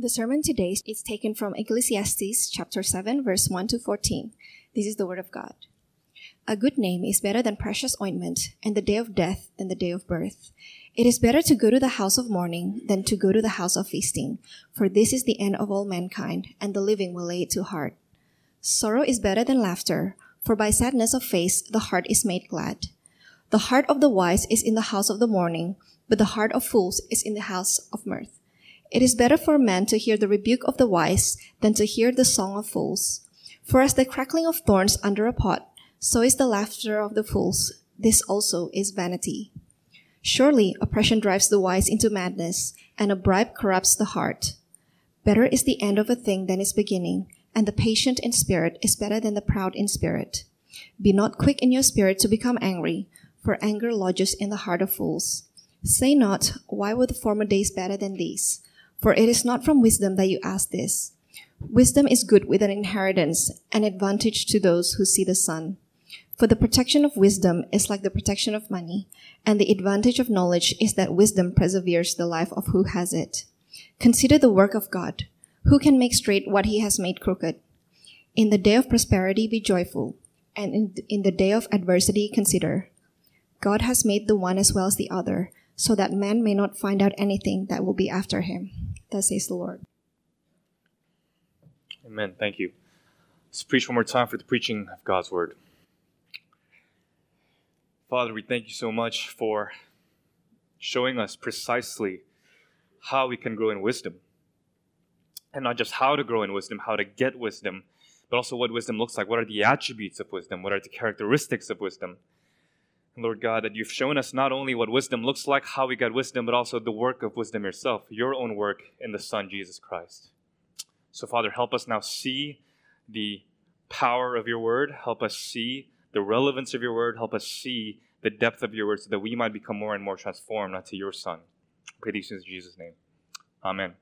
The sermon today is taken from Ecclesiastes chapter 7 verse 1 to 14. This is the word of God. A good name is better than precious ointment, and the day of death than the day of birth. It is better to go to the house of mourning than to go to the house of feasting, for this is the end of all mankind, and the living will lay it to heart. Sorrow is better than laughter, for by sadness of face the heart is made glad. The heart of the wise is in the house of the mourning, but the heart of fools is in the house of mirth. It is better for a man to hear the rebuke of the wise than to hear the song of fools. For as the crackling of thorns under a pot, so is the laughter of the fools. This also is vanity. Surely oppression drives the wise into madness, and a bribe corrupts the heart. Better is the end of a thing than its beginning, and the patient in spirit is better than the proud in spirit. Be not quick in your spirit to become angry, for anger lodges in the heart of fools. Say not, Why were the former days better than these? For it is not from wisdom that you ask this. Wisdom is good with an inheritance, an advantage to those who see the sun. For the protection of wisdom is like the protection of money, and the advantage of knowledge is that wisdom perseveres the life of who has it. Consider the work of God. Who can make straight what he has made crooked? In the day of prosperity be joyful, and in, in the day of adversity consider. God has made the one as well as the other, so that man may not find out anything that will be after him. Thus says the Lord. Amen. Thank you. Let's preach one more time for the preaching of God's word. Father, we thank you so much for showing us precisely how we can grow in wisdom. And not just how to grow in wisdom, how to get wisdom, but also what wisdom looks like. What are the attributes of wisdom? What are the characteristics of wisdom? Lord God, that you've shown us not only what wisdom looks like, how we get wisdom, but also the work of wisdom yourself, your own work in the Son, Jesus Christ. So, Father, help us now see the power of your word. Help us see the relevance of your word. Help us see the depth of your word so that we might become more and more transformed unto your Son. I pray these in Jesus' name. Amen.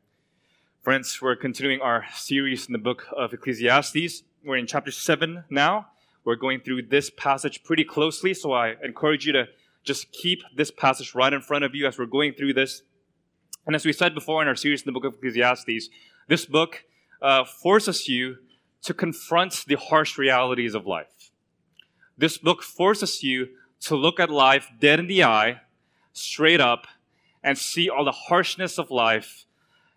Friends, we're continuing our series in the book of Ecclesiastes. We're in chapter 7 now. We're going through this passage pretty closely, so I encourage you to just keep this passage right in front of you as we're going through this. And as we said before in our series in the book of Ecclesiastes, this book uh, forces you to confront the harsh realities of life. This book forces you to look at life dead in the eye, straight up, and see all the harshness of life,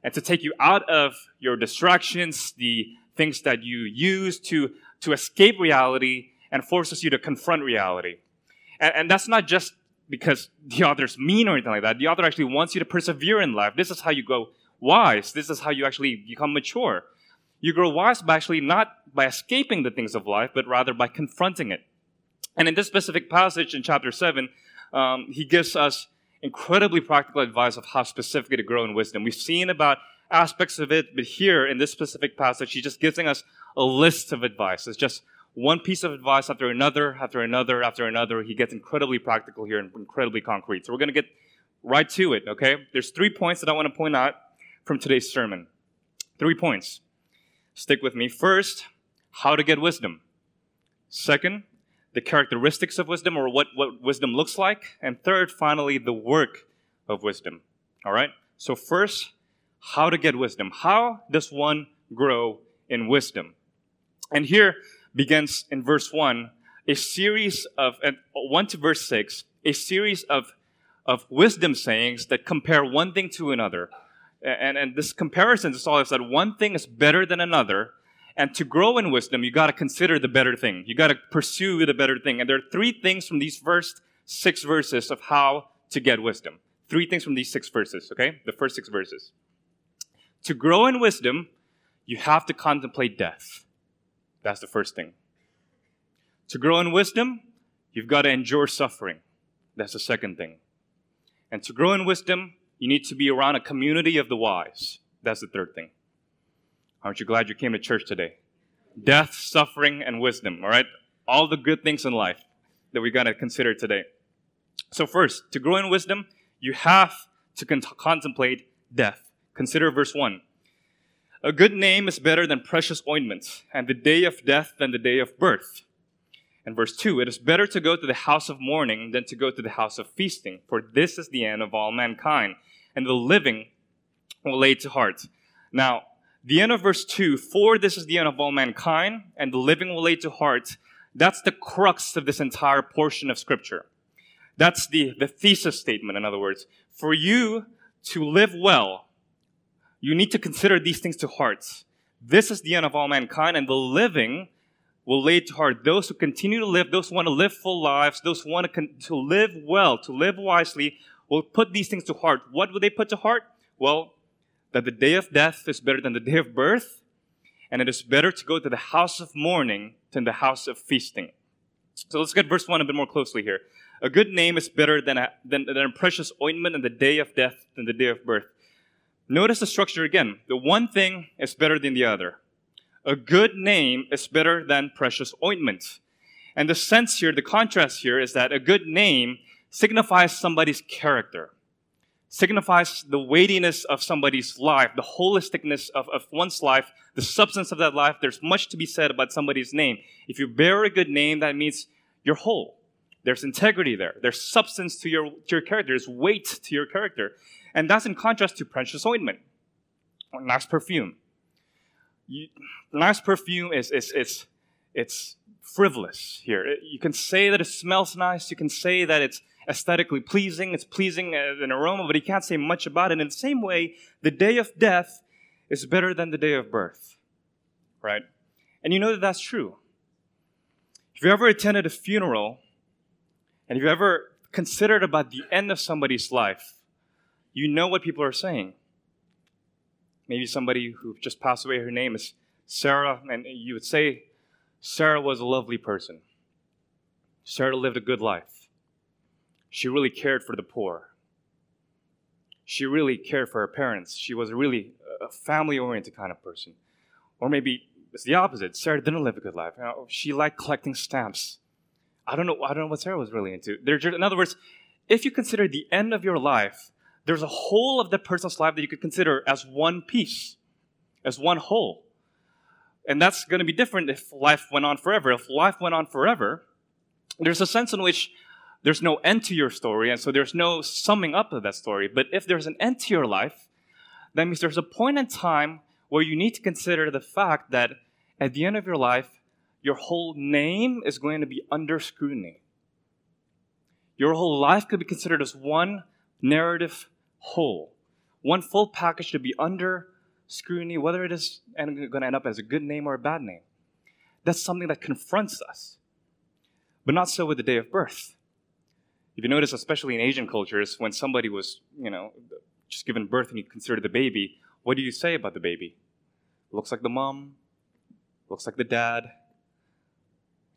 and to take you out of your distractions, the things that you use to to escape reality and forces you to confront reality. And, and that's not just because the author's mean or anything like that. The author actually wants you to persevere in life. This is how you grow wise. This is how you actually become mature. You grow wise by actually not by escaping the things of life, but rather by confronting it. And in this specific passage in chapter 7, um, he gives us incredibly practical advice of how specifically to grow in wisdom. We've seen about aspects of it, but here in this specific passage, he's just giving us a list of advice. It's just one piece of advice after another, after another, after another. He gets incredibly practical here and incredibly concrete. So we're going to get right to it, okay? There's three points that I want to point out from today's sermon. Three points. Stick with me. First, how to get wisdom. Second, the characteristics of wisdom or what, what wisdom looks like. And third, finally, the work of wisdom. All right? So, first, how to get wisdom. How does one grow in wisdom? And here begins in verse 1 a series of, 1 to verse 6, a series of, of wisdom sayings that compare one thing to another. And, and this comparison is always that one thing is better than another. And to grow in wisdom, you got to consider the better thing. You got to pursue the better thing. And there are three things from these first six verses of how to get wisdom. Three things from these six verses, okay? The first six verses. To grow in wisdom, you have to contemplate death. That's the first thing. To grow in wisdom, you've got to endure suffering. That's the second thing. And to grow in wisdom, you need to be around a community of the wise. That's the third thing. Aren't you glad you came to church today? Death, suffering, and wisdom, all right? All the good things in life that we got to consider today. So, first, to grow in wisdom, you have to con- contemplate death. Consider verse 1. A good name is better than precious ointments, and the day of death than the day of birth. And verse 2 It is better to go to the house of mourning than to go to the house of feasting, for this is the end of all mankind, and the living will lay to heart. Now, the end of verse 2 For this is the end of all mankind, and the living will lay to heart. That's the crux of this entire portion of Scripture. That's the, the thesis statement, in other words. For you to live well, you need to consider these things to heart. This is the end of all mankind, and the living will lay to heart. Those who continue to live, those who want to live full lives, those who want to, con- to live well, to live wisely, will put these things to heart. What will they put to heart? Well, that the day of death is better than the day of birth, and it is better to go to the house of mourning than the house of feasting. So let's get verse 1 a bit more closely here. A good name is better than a, than, than a precious ointment in the day of death than the day of birth. Notice the structure again. The one thing is better than the other. A good name is better than precious ointment. And the sense here, the contrast here is that a good name signifies somebody's character signifies the weightiness of somebody's life, the holisticness of, of one's life, the substance of that life. There's much to be said about somebody's name. If you bear a good name, that means you're whole. There's integrity there. There's substance to your, to your character. There's weight to your character. And that's in contrast to precious ointment or nice perfume. You, nice perfume is, is, is it's frivolous here. You can say that it smells nice. You can say that it's aesthetically pleasing, it's pleasing as an aroma, but you can't say much about it. In the same way, the day of death is better than the day of birth, right? And you know that that's true. If you ever attended a funeral, and if you ever considered about the end of somebody's life, you know what people are saying. Maybe somebody who just passed away, her name is Sarah, and you would say, Sarah was a lovely person. Sarah lived a good life. She really cared for the poor. She really cared for her parents. She was really a family oriented kind of person. Or maybe it's the opposite. Sarah didn't live a good life. You know, she liked collecting stamps. I don't know. I don't know what Sarah was really into. Just, in other words, if you consider the end of your life, there's a whole of that person's life that you could consider as one piece, as one whole. And that's going to be different if life went on forever. If life went on forever, there's a sense in which there's no end to your story, and so there's no summing up of that story. But if there's an end to your life, that means there's a point in time where you need to consider the fact that at the end of your life, your whole name is going to be under scrutiny. Your whole life could be considered as one narrative whole, one full package to be under scrutiny, whether it is going to end up as a good name or a bad name. That's something that confronts us. But not so with the day of birth. If you notice, especially in Asian cultures, when somebody was, you know, just given birth and you consider the baby, what do you say about the baby? Looks like the mom, looks like the dad,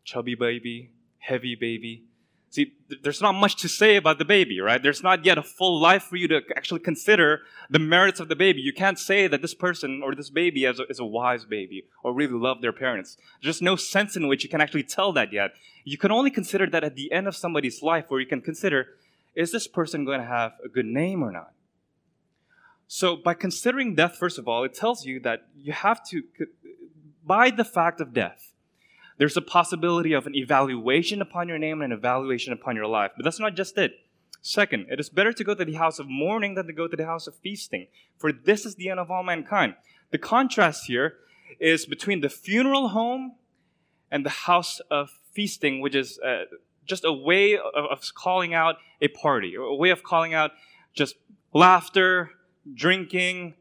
chubby baby, heavy baby. See, there's not much to say about the baby, right? There's not yet a full life for you to actually consider the merits of the baby. You can't say that this person or this baby is a, is a wise baby or really love their parents. There's no sense in which you can actually tell that yet. You can only consider that at the end of somebody's life where you can consider, is this person going to have a good name or not? So, by considering death, first of all, it tells you that you have to, by the fact of death, there's a possibility of an evaluation upon your name and an evaluation upon your life. But that's not just it. Second, it is better to go to the house of mourning than to go to the house of feasting, for this is the end of all mankind. The contrast here is between the funeral home and the house of feasting, which is uh, just a way of, of calling out a party, a way of calling out just laughter, drinking,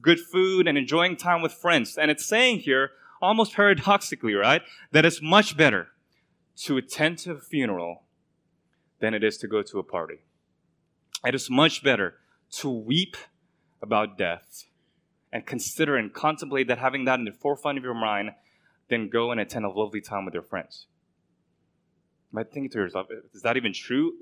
good food, and enjoying time with friends. And it's saying here, almost paradoxically, right? That it's much better to attend to a funeral than it is to go to a party. It is much better to weep about death and consider and contemplate that having that in the forefront of your mind than go and attend a lovely time with your friends. Might think to yourself, is that even true?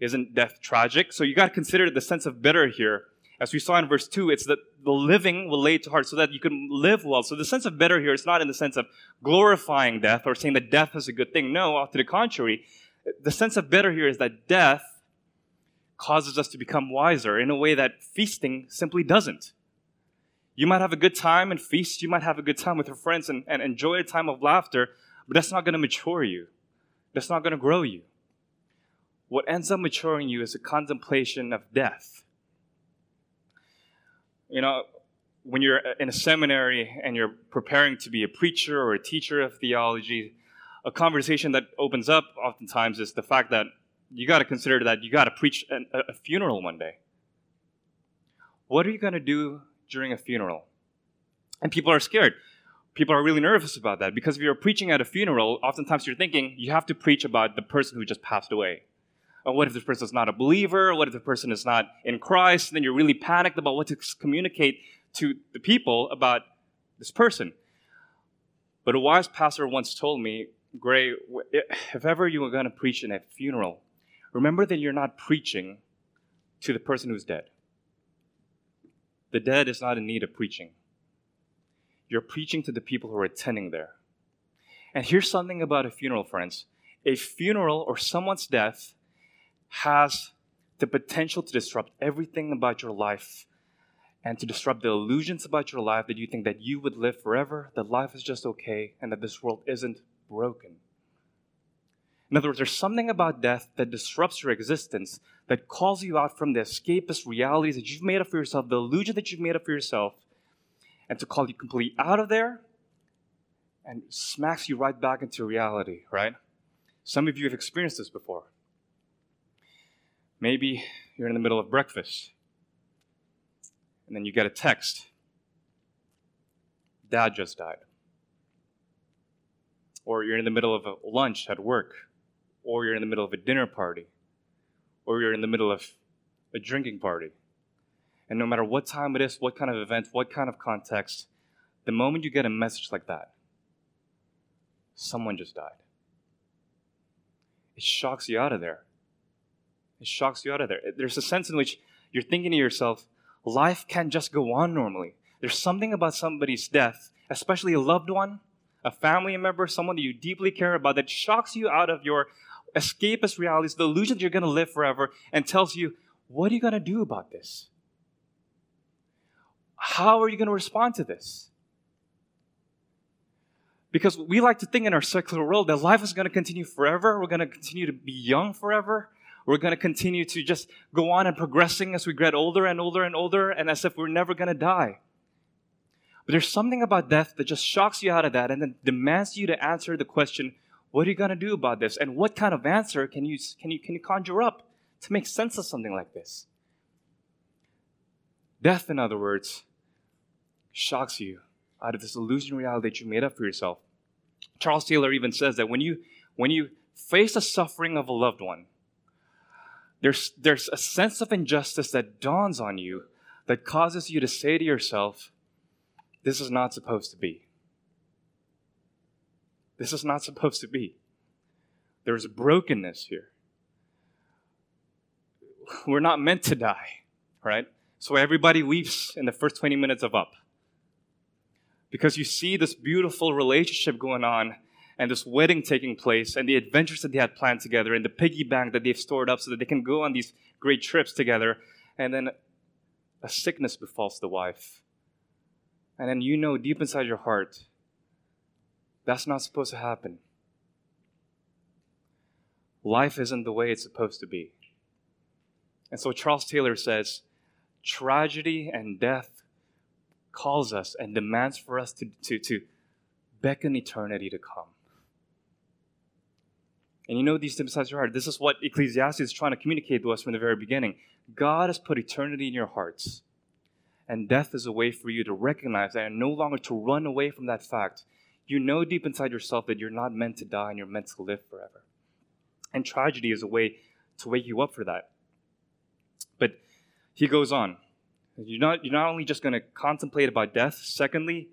Isn't death tragic? So you got to consider the sense of bitter here as we saw in verse 2, it's that the living will lay to heart so that you can live well. So the sense of better here is not in the sense of glorifying death or saying that death is a good thing. No, to the contrary. The sense of better here is that death causes us to become wiser in a way that feasting simply doesn't. You might have a good time and feast. You might have a good time with your friends and, and enjoy a time of laughter, but that's not going to mature you. That's not going to grow you. What ends up maturing you is a contemplation of death you know, when you're in a seminary and you're preparing to be a preacher or a teacher of theology, a conversation that opens up oftentimes is the fact that you got to consider that you got to preach an, a funeral one day. What are you going to do during a funeral? And people are scared. People are really nervous about that because if you're preaching at a funeral, oftentimes you're thinking you have to preach about the person who just passed away. Or what if this person is not a believer? What if the person is not in Christ? And then you're really panicked about what to communicate to the people about this person. But a wise pastor once told me, Gray, if ever you are going to preach in a funeral, remember that you're not preaching to the person who's dead. The dead is not in need of preaching. You're preaching to the people who are attending there. And here's something about a funeral, friends. A funeral or someone's death has the potential to disrupt everything about your life and to disrupt the illusions about your life that you think that you would live forever, that life is just okay, and that this world isn't broken. In other words, there's something about death that disrupts your existence, that calls you out from the escapist realities that you've made up for yourself, the illusion that you've made up for yourself, and to call you completely out of there and smacks you right back into reality, right? Some of you have experienced this before. Maybe you're in the middle of breakfast and then you get a text Dad just died. Or you're in the middle of a lunch at work, or you're in the middle of a dinner party, or you're in the middle of a drinking party. And no matter what time it is, what kind of event, what kind of context, the moment you get a message like that, someone just died. It shocks you out of there. It shocks you out of there. There's a sense in which you're thinking to yourself, life can't just go on normally. There's something about somebody's death, especially a loved one, a family member, someone that you deeply care about, that shocks you out of your escapist realities, the illusion that you're going to live forever, and tells you, what are you going to do about this? How are you going to respond to this? Because we like to think in our secular world that life is going to continue forever. We're going to continue to be young forever. We're going to continue to just go on and progressing as we get older and older and older, and as if we're never going to die. But there's something about death that just shocks you out of that and then demands you to answer the question, what are you going to do about this? And what kind of answer can you, can you, can you conjure up to make sense of something like this? Death, in other words, shocks you out of this illusion reality that you made up for yourself. Charles Taylor even says that when you, when you face the suffering of a loved one, there's, there's a sense of injustice that dawns on you that causes you to say to yourself, This is not supposed to be. This is not supposed to be. There's brokenness here. We're not meant to die, right? So everybody weeps in the first 20 minutes of Up. Because you see this beautiful relationship going on and this wedding taking place and the adventures that they had planned together and the piggy bank that they've stored up so that they can go on these great trips together. And then a sickness befalls the wife. And then you know deep inside your heart that's not supposed to happen. Life isn't the way it's supposed to be. And so Charles Taylor says tragedy and death calls us and demands for us to, to, to beckon eternity to come. And you know these things inside your heart. This is what Ecclesiastes is trying to communicate to us from the very beginning. God has put eternity in your hearts. And death is a way for you to recognize that and no longer to run away from that fact. You know deep inside yourself that you're not meant to die and you're meant to live forever. And tragedy is a way to wake you up for that. But he goes on. You're not, you're not only just going to contemplate about death, secondly,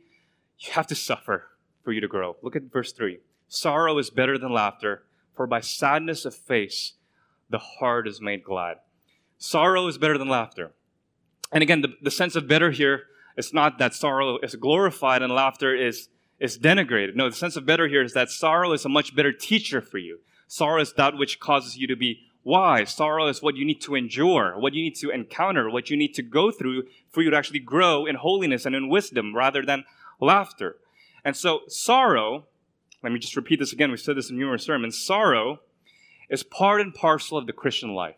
you have to suffer for you to grow. Look at verse 3. Sorrow is better than laughter for by sadness of face the heart is made glad. Sorrow is better than laughter. And again, the, the sense of better here is not that sorrow is glorified and laughter is, is denigrated. No, the sense of better here is that sorrow is a much better teacher for you. Sorrow is that which causes you to be wise. Sorrow is what you need to endure, what you need to encounter, what you need to go through for you to actually grow in holiness and in wisdom rather than laughter. And so sorrow let me just repeat this again. We've said this in numerous sermons. Sorrow is part and parcel of the Christian life.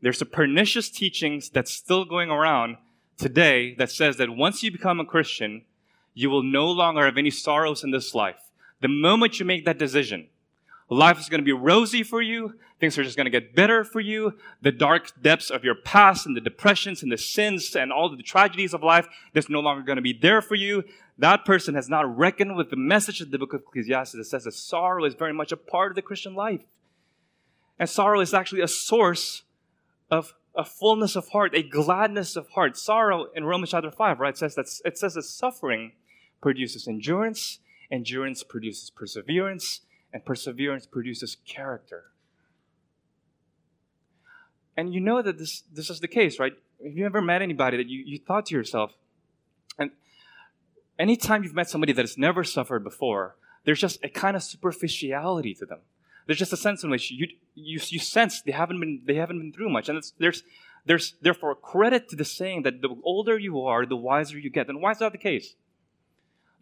There's a pernicious teachings that's still going around today that says that once you become a Christian, you will no longer have any sorrows in this life. The moment you make that decision, life is going to be rosy for you. Things are just going to get better for you. The dark depths of your past and the depressions and the sins and all the tragedies of life, that's no longer going to be there for you. That person has not reckoned with the message of the book of Ecclesiastes that says that sorrow is very much a part of the Christian life. And sorrow is actually a source of a fullness of heart, a gladness of heart. Sorrow in Romans chapter 5, right, says that it says that suffering produces endurance, endurance produces perseverance, and perseverance produces character. And you know that this, this is the case, right? Have you ever met anybody that you, you thought to yourself, and anytime you've met somebody that has never suffered before, there's just a kind of superficiality to them. There's just a sense in which you, you, you sense they haven't been, they haven't been through much. And there's, there's therefore credit to the saying that the older you are, the wiser you get. And why is that the case?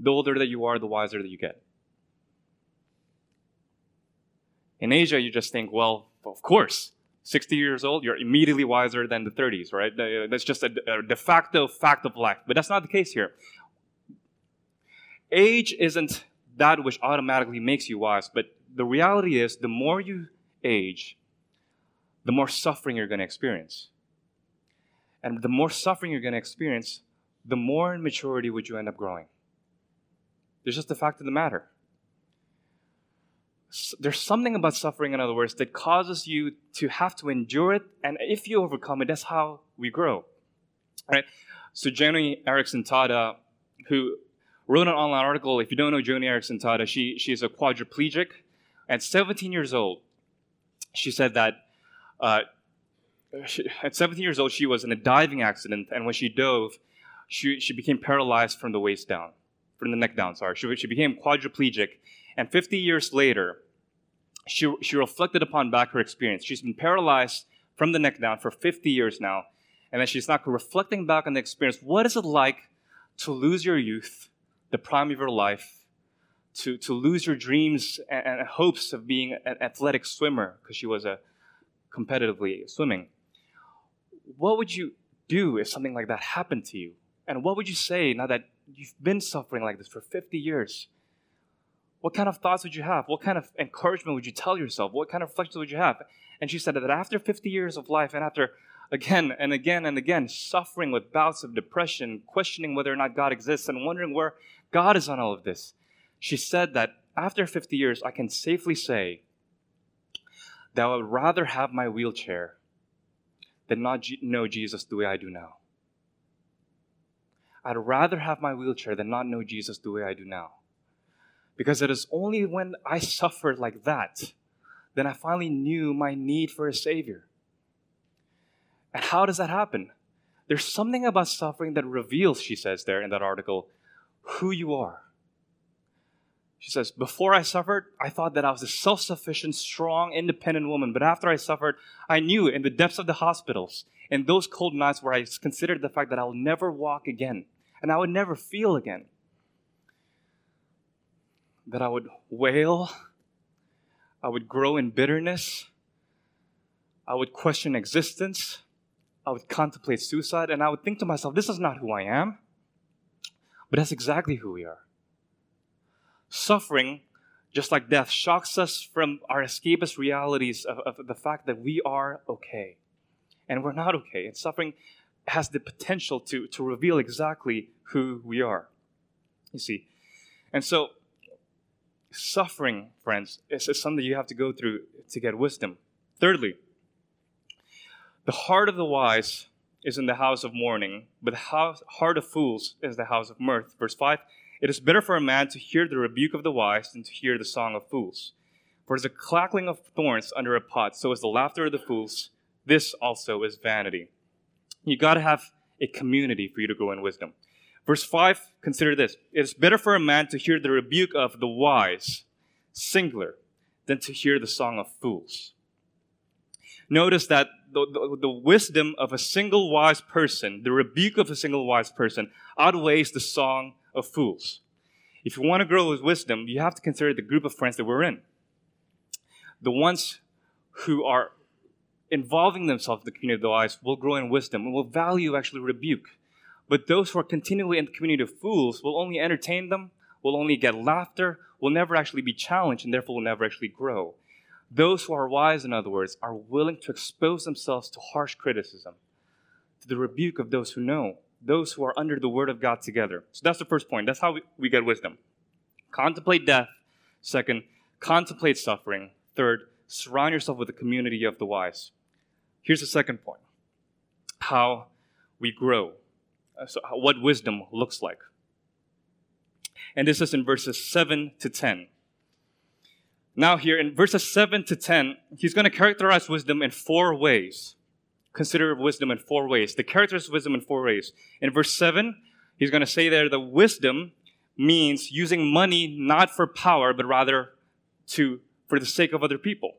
The older that you are, the wiser that you get. In Asia, you just think, well, of course, 60 years old, you're immediately wiser than the 30s, right? Uh, that's just a, a de facto fact of life. But that's not the case here. Age isn't that which automatically makes you wise, but the reality is the more you age, the more suffering you're going to experience. And the more suffering you're going to experience, the more in maturity would you end up growing. There's just the fact of the matter there's something about suffering, in other words, that causes you to have to endure it. And if you overcome it, that's how we grow. Right? So Joni Eareckson Tada, who wrote an online article, if you don't know Joni Eareckson Tada, she, she's a quadriplegic. At 17 years old, she said that uh, she, at 17 years old, she was in a diving accident, and when she dove, she, she became paralyzed from the waist down, from the neck down, sorry. She, she became quadriplegic, and 50 years later, she, she reflected upon back her experience. She's been paralyzed from the neck down for 50 years now. And then she's now reflecting back on the experience. What is it like to lose your youth, the prime of your life, to, to lose your dreams and, and hopes of being an athletic swimmer, because she was a competitively swimming. What would you do if something like that happened to you? And what would you say now that you've been suffering like this for 50 years? What kind of thoughts would you have? What kind of encouragement would you tell yourself? What kind of reflections would you have? And she said that after 50 years of life and after again and again and again suffering with bouts of depression, questioning whether or not God exists, and wondering where God is on all of this, she said that after 50 years, I can safely say that I would rather have my wheelchair than not know Jesus the way I do now. I'd rather have my wheelchair than not know Jesus the way I do now. Because it is only when I suffered like that then I finally knew my need for a Savior. And how does that happen? There's something about suffering that reveals, she says there in that article, who you are. She says, Before I suffered, I thought that I was a self sufficient, strong, independent woman. But after I suffered, I knew in the depths of the hospitals, in those cold nights where I considered the fact that I will never walk again and I would never feel again, that I would wail, I would grow in bitterness, I would question existence, I would contemplate suicide, and I would think to myself, this is not who I am. But that's exactly who we are. Suffering, just like death, shocks us from our escapist realities of, of the fact that we are okay. And we're not okay. And suffering has the potential to, to reveal exactly who we are. You see. And so Suffering, friends, is, is something you have to go through to get wisdom. Thirdly, the heart of the wise is in the house of mourning, but the house, heart of fools is the house of mirth. Verse 5 It is better for a man to hear the rebuke of the wise than to hear the song of fools. For as the crackling of thorns under a pot, so is the laughter of the fools. This also is vanity. You got to have a community for you to grow in wisdom. Verse 5, consider this. It is better for a man to hear the rebuke of the wise, singular, than to hear the song of fools. Notice that the, the, the, wisdom of a single wise person, the rebuke of a single wise person, outweighs the song of fools. If you want to grow with wisdom, you have to consider the group of friends that we're in. The ones who are involving themselves in the community of the wise will grow in wisdom and will value actually rebuke But those who are continually in the community of fools will only entertain them, will only get laughter, will never actually be challenged, and therefore will never actually grow. Those who are wise, in other words, are willing to expose themselves to harsh criticism, to the rebuke of those who know, those who are under the word of God together. So that's the first point. That's how we, we get wisdom. Contemplate death. Second, contemplate suffering. Third, surround yourself with a community of the wise. Here's the second point how we grow. Uh, so, what wisdom looks like. And this is in verses 7 to 10. Now, here in verses 7 to 10, he's going to characterize wisdom in four ways. Consider wisdom in four ways. The characters of wisdom in four ways. In verse 7, he's going to say there that wisdom means using money not for power, but rather to for the sake of other people.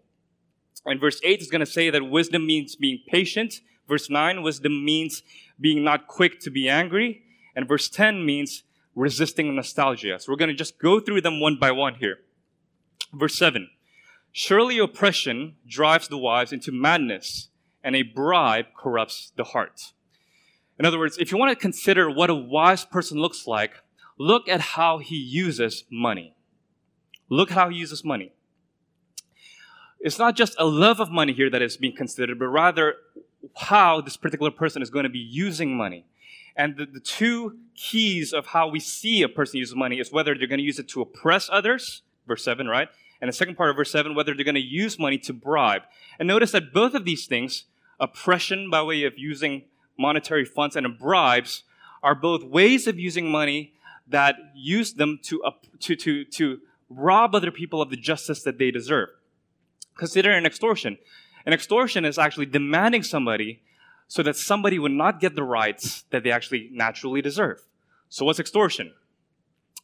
In verse 8 is going to say that wisdom means being patient. Verse 9, wisdom means being not quick to be angry. And verse 10 means resisting nostalgia. So we're going to just go through them one by one here. Verse 7 Surely oppression drives the wise into madness, and a bribe corrupts the heart. In other words, if you want to consider what a wise person looks like, look at how he uses money. Look how he uses money. It's not just a love of money here that is being considered, but rather how this particular person is going to be using money. And the, the two keys of how we see a person use money is whether they're going to use it to oppress others, verse 7, right? And the second part of verse 7, whether they're going to use money to bribe. And notice that both of these things, oppression by way of using monetary funds and bribes, are both ways of using money that use them to, to, to, to rob other people of the justice that they deserve. Consider an extortion. An extorsion is actually demanding somebody so that somebody would not get the rights that they actually naturally deserve. So, what's extortion?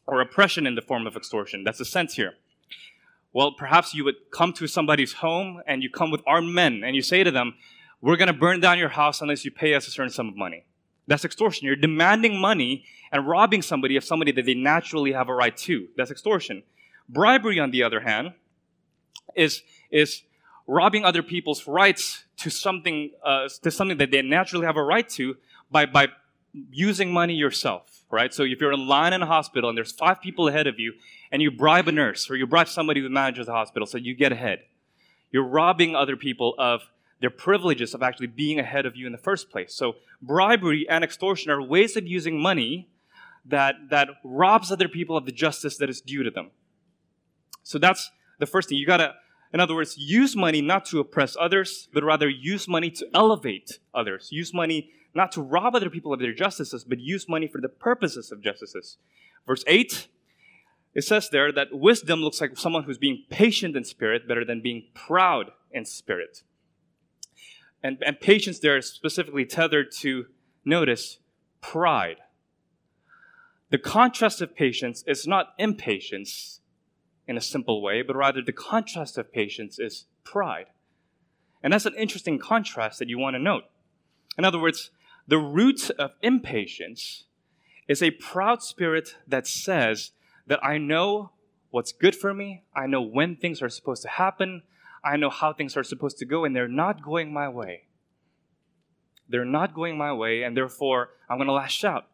Or oppression in the form of extortion? That's the sense here. Well, perhaps you would come to somebody's home and you come with armed men and you say to them, We're going to burn down your house unless you pay us a certain sum of money. That's extortion. You're demanding money and robbing somebody of somebody that they naturally have a right to. That's extortion. Bribery, on the other hand, is, is robbing other people's rights to something, uh, to something that they naturally have a right to by, by using money yourself, right? So if you're in line in a hospital and there's five people ahead of you and you bribe a nurse or you bribe somebody who manages the hospital so you get ahead, you're robbing other people of their privileges of actually being ahead of you in the first place. So bribery and extortion are ways of using money that, that robs other people of the justice that is due to them. So that's the first thing. You gotta, in other words, use money not to oppress others, but rather use money to elevate others. Use money not to rob other people of their justices, but use money for the purposes of justices. Verse 8, it says there that wisdom looks like someone who's being patient in spirit better than being proud in spirit. And, and patience there is specifically tethered to, notice, pride. The contrast of patience is not impatience, in a simple way, but rather the contrast of patience is pride. And that's an interesting contrast that you want to note. In other words, the root of impatience is a proud spirit that says that I know what's good for me, I know when things are supposed to happen, I know how things are supposed to go, and they're not going my way. They're not going my way, and therefore I'm going to lash out.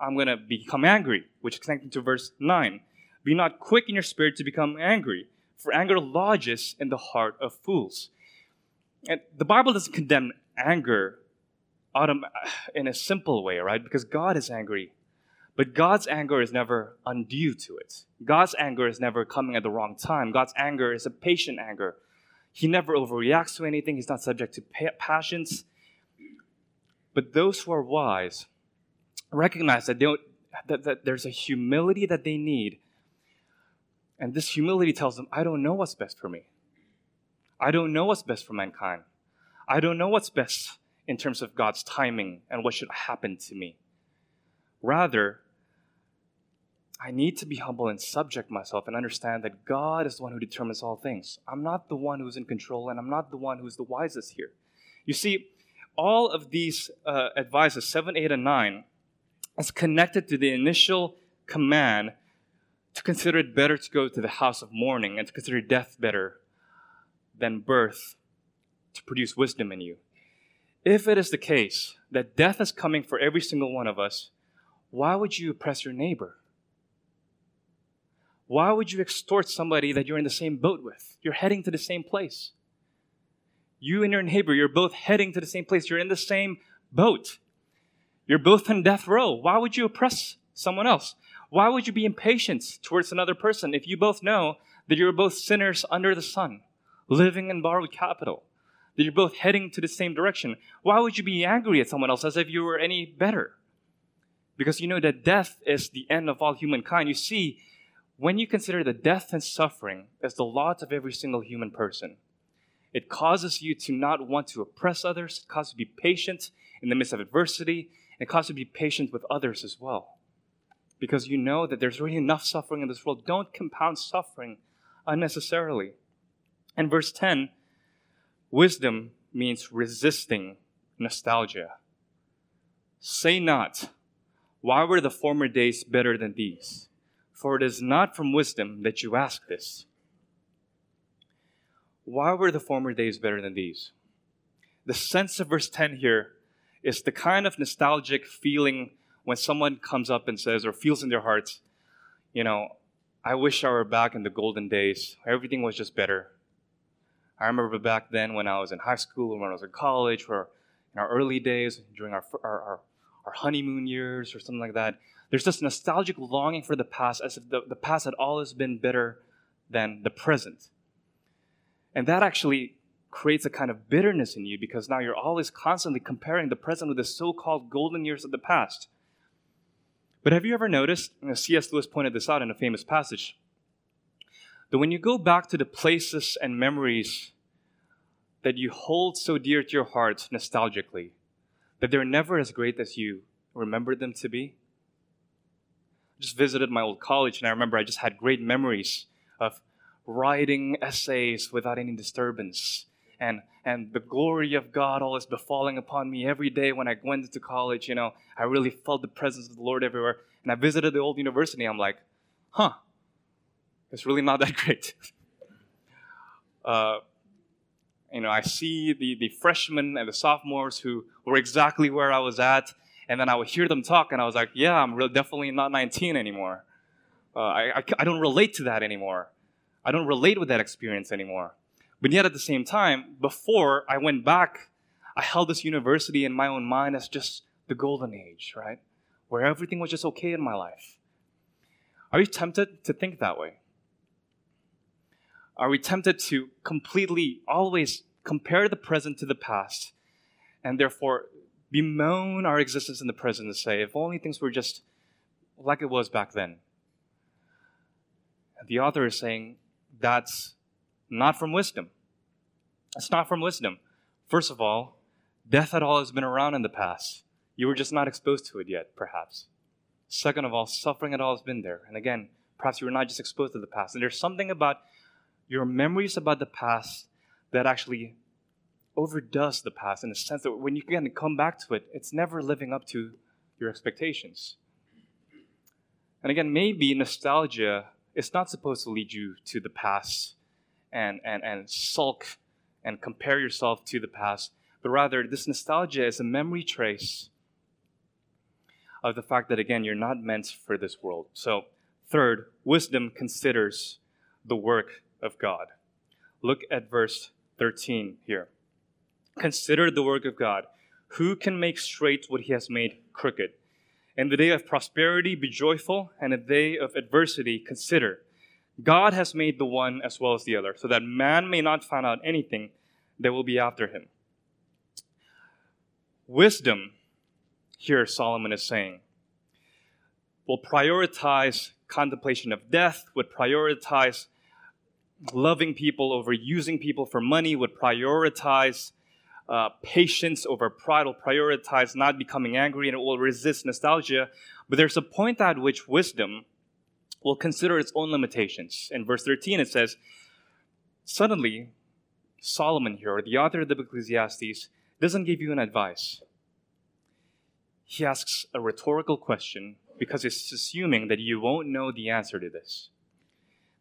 I'm going to become angry, which is connected to verse 9. Be not quick in your spirit to become angry, for anger lodges in the heart of fools. And the Bible doesn't condemn anger in a simple way, right? Because God is angry. But God's anger is never undue to it. God's anger is never coming at the wrong time. God's anger is a patient anger. He never overreacts to anything, He's not subject to passions. But those who are wise recognize that, they that, that there's a humility that they need and this humility tells them, I don't know what's best for me. I don't know what's best for mankind. I don't know what's best in terms of God's timing and what should happen to me. Rather, I need to be humble and subject myself and understand that God is the one who determines all things. I'm not the one who's in control and I'm not the one who's the wisest here. You see, all of these uh, advices, 7, 8, and 9, is connected to the initial command to consider it better to go to the house of mourning and to consider death better than birth to produce wisdom in you. if it is the case that death is coming for every single one of us, why would you oppress your neighbor? Why would you extort somebody that you're in the same boat with? You're heading to the same place. You and your neighbor, you're both heading to the same place. You're in the same boat. You're both on death row. Why would you oppress someone else? Why would you be impatient towards another person if you both know that you're both sinners under the sun, living in borrowed capital? That you're both heading to the same direction? Why would you be angry at someone else as if you were any better? Because you know that death is the end of all humankind. You see, when you consider the death and suffering as the lot of every single human person, it causes you to not want to oppress others, it causes you to be patient in the midst of adversity, and it causes you to be patient with others as well. Because you know that there's already enough suffering in this world. Don't compound suffering unnecessarily. And verse 10 wisdom means resisting nostalgia. Say not, Why were the former days better than these? For it is not from wisdom that you ask this. Why were the former days better than these? The sense of verse 10 here is the kind of nostalgic feeling when someone comes up and says, or feels in their hearts, you know, I wish I were back in the golden days. Everything was just better. I remember back then when I was in high school and when I was in college, or in our early days, during our, our, our, our honeymoon years or something like that, there's this nostalgic longing for the past as if the, the past had always been better than the present. And that actually creates a kind of bitterness in you because now you're always constantly comparing the present with the so called golden years of the past. But have you ever noticed, C.S. Lewis pointed this out in a famous passage, that when you go back to the places and memories that you hold so dear to your heart nostalgically, that they're never as great as you remember them to be? I just visited my old college and I remember I just had great memories of writing essays without any disturbance and and the glory of God always befalling upon me every day when I went into college. You know, I really felt the presence of the Lord everywhere. And I visited the old university. I'm like, huh, it's really not that great. uh, you know, I see the, the freshmen and the sophomores who were exactly where I was at, and then I would hear them talk, and I was like, yeah, I'm really definitely not 19 anymore. Uh, I, I, I don't relate to that anymore. I don't relate with that experience anymore. But yet at the same time, before I went back, I held this university in my own mind as just the golden age, right? Where everything was just okay in my life. Are you tempted to think that way? Are we tempted to completely always compare the present to the past and therefore bemoan our existence in the present and say, if only things were just like it was back then. And the author is saying that's not from wisdom. It's not from wisdom. First of all, death at all has been around in the past. You were just not exposed to it yet, perhaps. Second of all, suffering at all has been there. And again, perhaps you were not just exposed to the past. And there's something about your memories about the past that actually overdoes the past in the sense that when you can come back to it, it's never living up to your expectations. And again, maybe nostalgia is not supposed to lead you to the past and, and, and sulk and compare yourself to the past, but rather this nostalgia is a memory trace of the fact that, again, you're not meant for this world. So, third, wisdom considers the work of God. Look at verse 13 here. Consider the work of God. Who can make straight what he has made crooked? In the day of prosperity, be joyful, and in the day of adversity, consider. God has made the one as well as the other, so that man may not find out anything that will be after him. Wisdom, here Solomon is saying, will prioritize contemplation of death, would prioritize loving people over using people for money, would prioritize uh, patience over pride will prioritize not becoming angry and it will resist nostalgia. But there's a point at which wisdom will consider its own limitations. In verse 13, it says, Suddenly, Solomon here, the author of the Ecclesiastes, doesn't give you an advice. He asks a rhetorical question because he's assuming that you won't know the answer to this.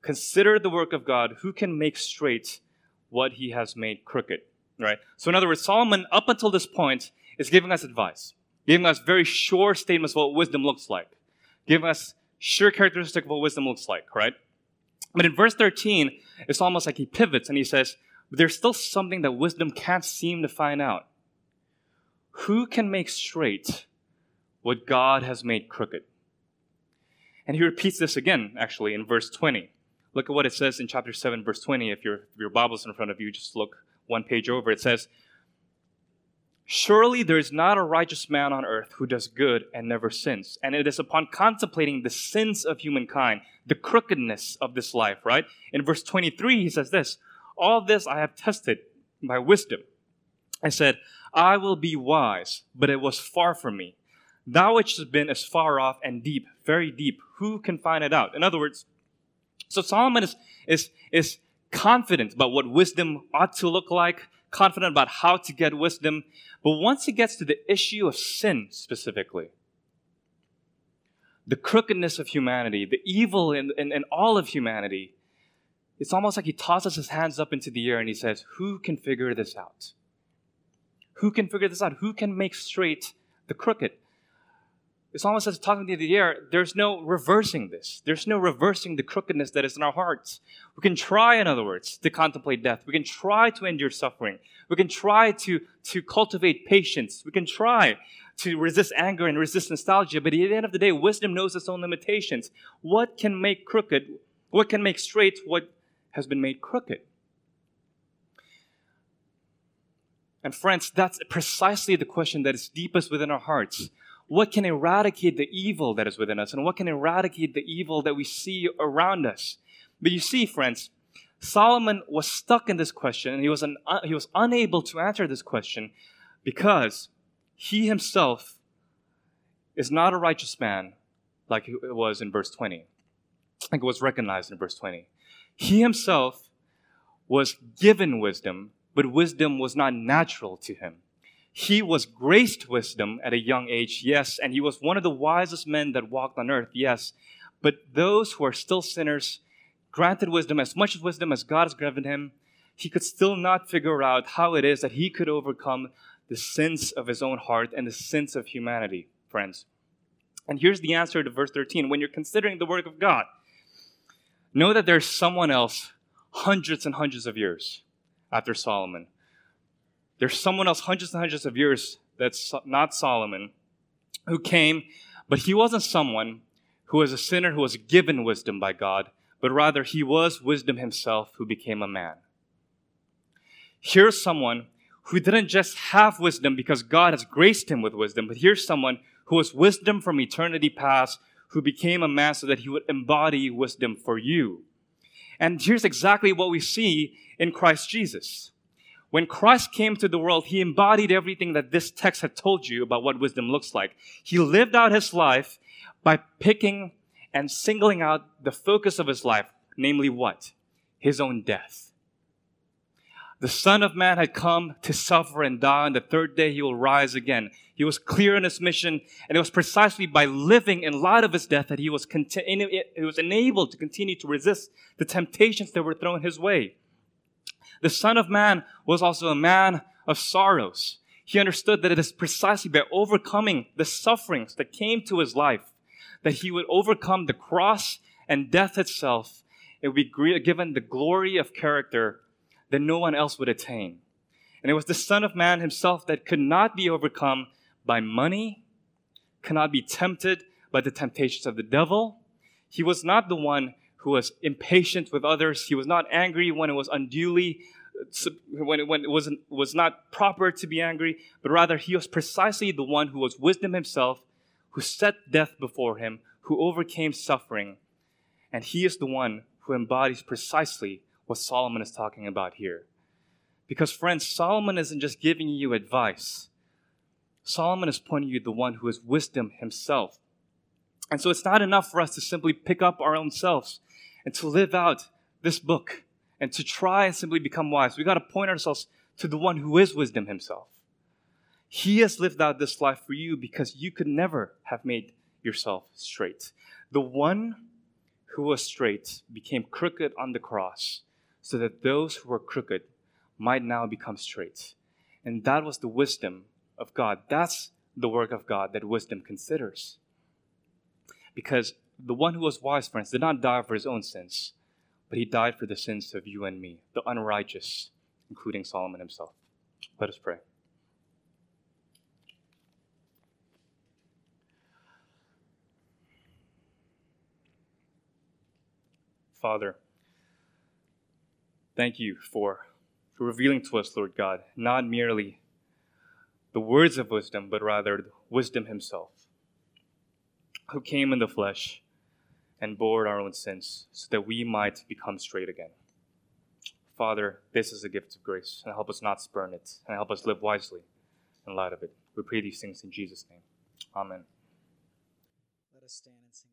Consider the work of God. Who can make straight what he has made crooked? Right? So, in other words, Solomon, up until this point, is giving us advice, giving us very sure statements of what wisdom looks like, giving us sure characteristic of what wisdom looks like, right? But in verse 13, it's almost like he pivots and he says, there's still something that wisdom can't seem to find out. Who can make straight what God has made crooked? And he repeats this again, actually, in verse 20. Look at what it says in chapter 7, verse 20. If your, if your Bible's in front of you, just look one page over. It says, Surely there is not a righteous man on earth who does good and never sins. And it is upon contemplating the sins of humankind, the crookedness of this life, right? In verse 23, he says this All this I have tested by wisdom. I said, I will be wise, but it was far from me. Thou which has been as far off and deep, very deep, who can find it out? In other words, so Solomon is, is, is confident about what wisdom ought to look like, confident about how to get wisdom. But once he gets to the issue of sin specifically, the crookedness of humanity, the evil in, in, in, all of humanity, it's almost like he tosses his hands up into the air and he says, Who can figure this out? Who can figure this out? Who can make straight the crooked? Almost as talking to the air. There's no reversing this. There's no reversing the crookedness that is in our hearts. We can try, in other words, to contemplate death. We can try to endure suffering. We can try to, to cultivate patience. We can try to resist anger and resist nostalgia. But at the end of the day, wisdom knows its own limitations. What can make crooked? What can make straight what has been made crooked? And friends, that's precisely the question that is deepest within our hearts what can eradicate the evil that is within us and what can eradicate the evil that we see around us. But you see, friends, Solomon was stuck in this question and he was, uh, he was unable to answer this question because he himself is not a righteous man like it was in verse 20, like it was recognized in verse 20. He himself was given wisdom, but wisdom was not natural to him. He was graced wisdom at a young age, yes, and he was one of the wisest men that walked on earth, yes. But those who are still sinners, granted wisdom, as much wisdom as God has given him, he could still not figure out how it is that he could overcome the sins of his own heart and the sins of humanity, friends. And here's the answer to verse 13. When you're considering the work of God, know that there's someone else hundreds and hundreds of years after Solomon there's someone else hundreds and hundreds of years that's not Solomon who came, but he wasn't someone who was a sinner who was given wisdom by God, but rather he was wisdom himself who became a man. Here's someone who didn't just have wisdom because God has graced him with wisdom, but here's someone who was wisdom from eternity past who became a man so that he would embody wisdom for you. And here's exactly what we see in Christ Jesus. When Christ came to the world, he embodied everything that this text had told you about what wisdom looks like. He lived out his life by picking and singling out the focus of his life, namely what? His own death. The Son of Man had come to suffer and die, and the third day he will rise again. He was clear in his mission, and it was precisely by living in light of his death that he was, conti- he was enabled to continue to resist the temptations that were thrown his way. The Son of Man was also a man of sorrows. He understood that it is precisely by overcoming the sufferings that came to his life that he would overcome the cross and death itself. It would be given the glory of character that no one else would attain. And it was the Son of Man himself that could not be overcome by money, cannot be tempted by the temptations of the devil. He was not the one who was impatient with others. He was not angry when it was unduly, when it, when it wasn't, was not proper to be angry, but rather he was precisely the one who was wisdom himself, who set death before him, who overcame suffering. And he is the one who embodies precisely what Solomon is talking about here. Because, friends, Solomon isn't just giving you advice. Solomon is pointing you to the one who is wisdom himself. And so it's not enough for us to simply pick up our own selves and to live out this book and to try and simply become wise. We got to point ourselves to the one who is wisdom himself. He has lived out this life for you because you could never have made yourself straight. The one who was straight became crooked on the cross so that those who were crooked might now become straight. And that was the wisdom of God. That's the work of God that wisdom considers. Because the one who was wise, friends, did not die for his own sins, but he died for the sins of you and me, the unrighteous, including Solomon himself. Let us pray. Father, thank you for, for revealing to us, Lord God, not merely the words of wisdom, but rather wisdom himself, who came in the flesh and bore our own sins so that we might become straight again. Father, this is a gift of grace, and help us not spurn it, and help us live wisely in light of it. We pray these things in Jesus' name. Amen. Let us stand and sing.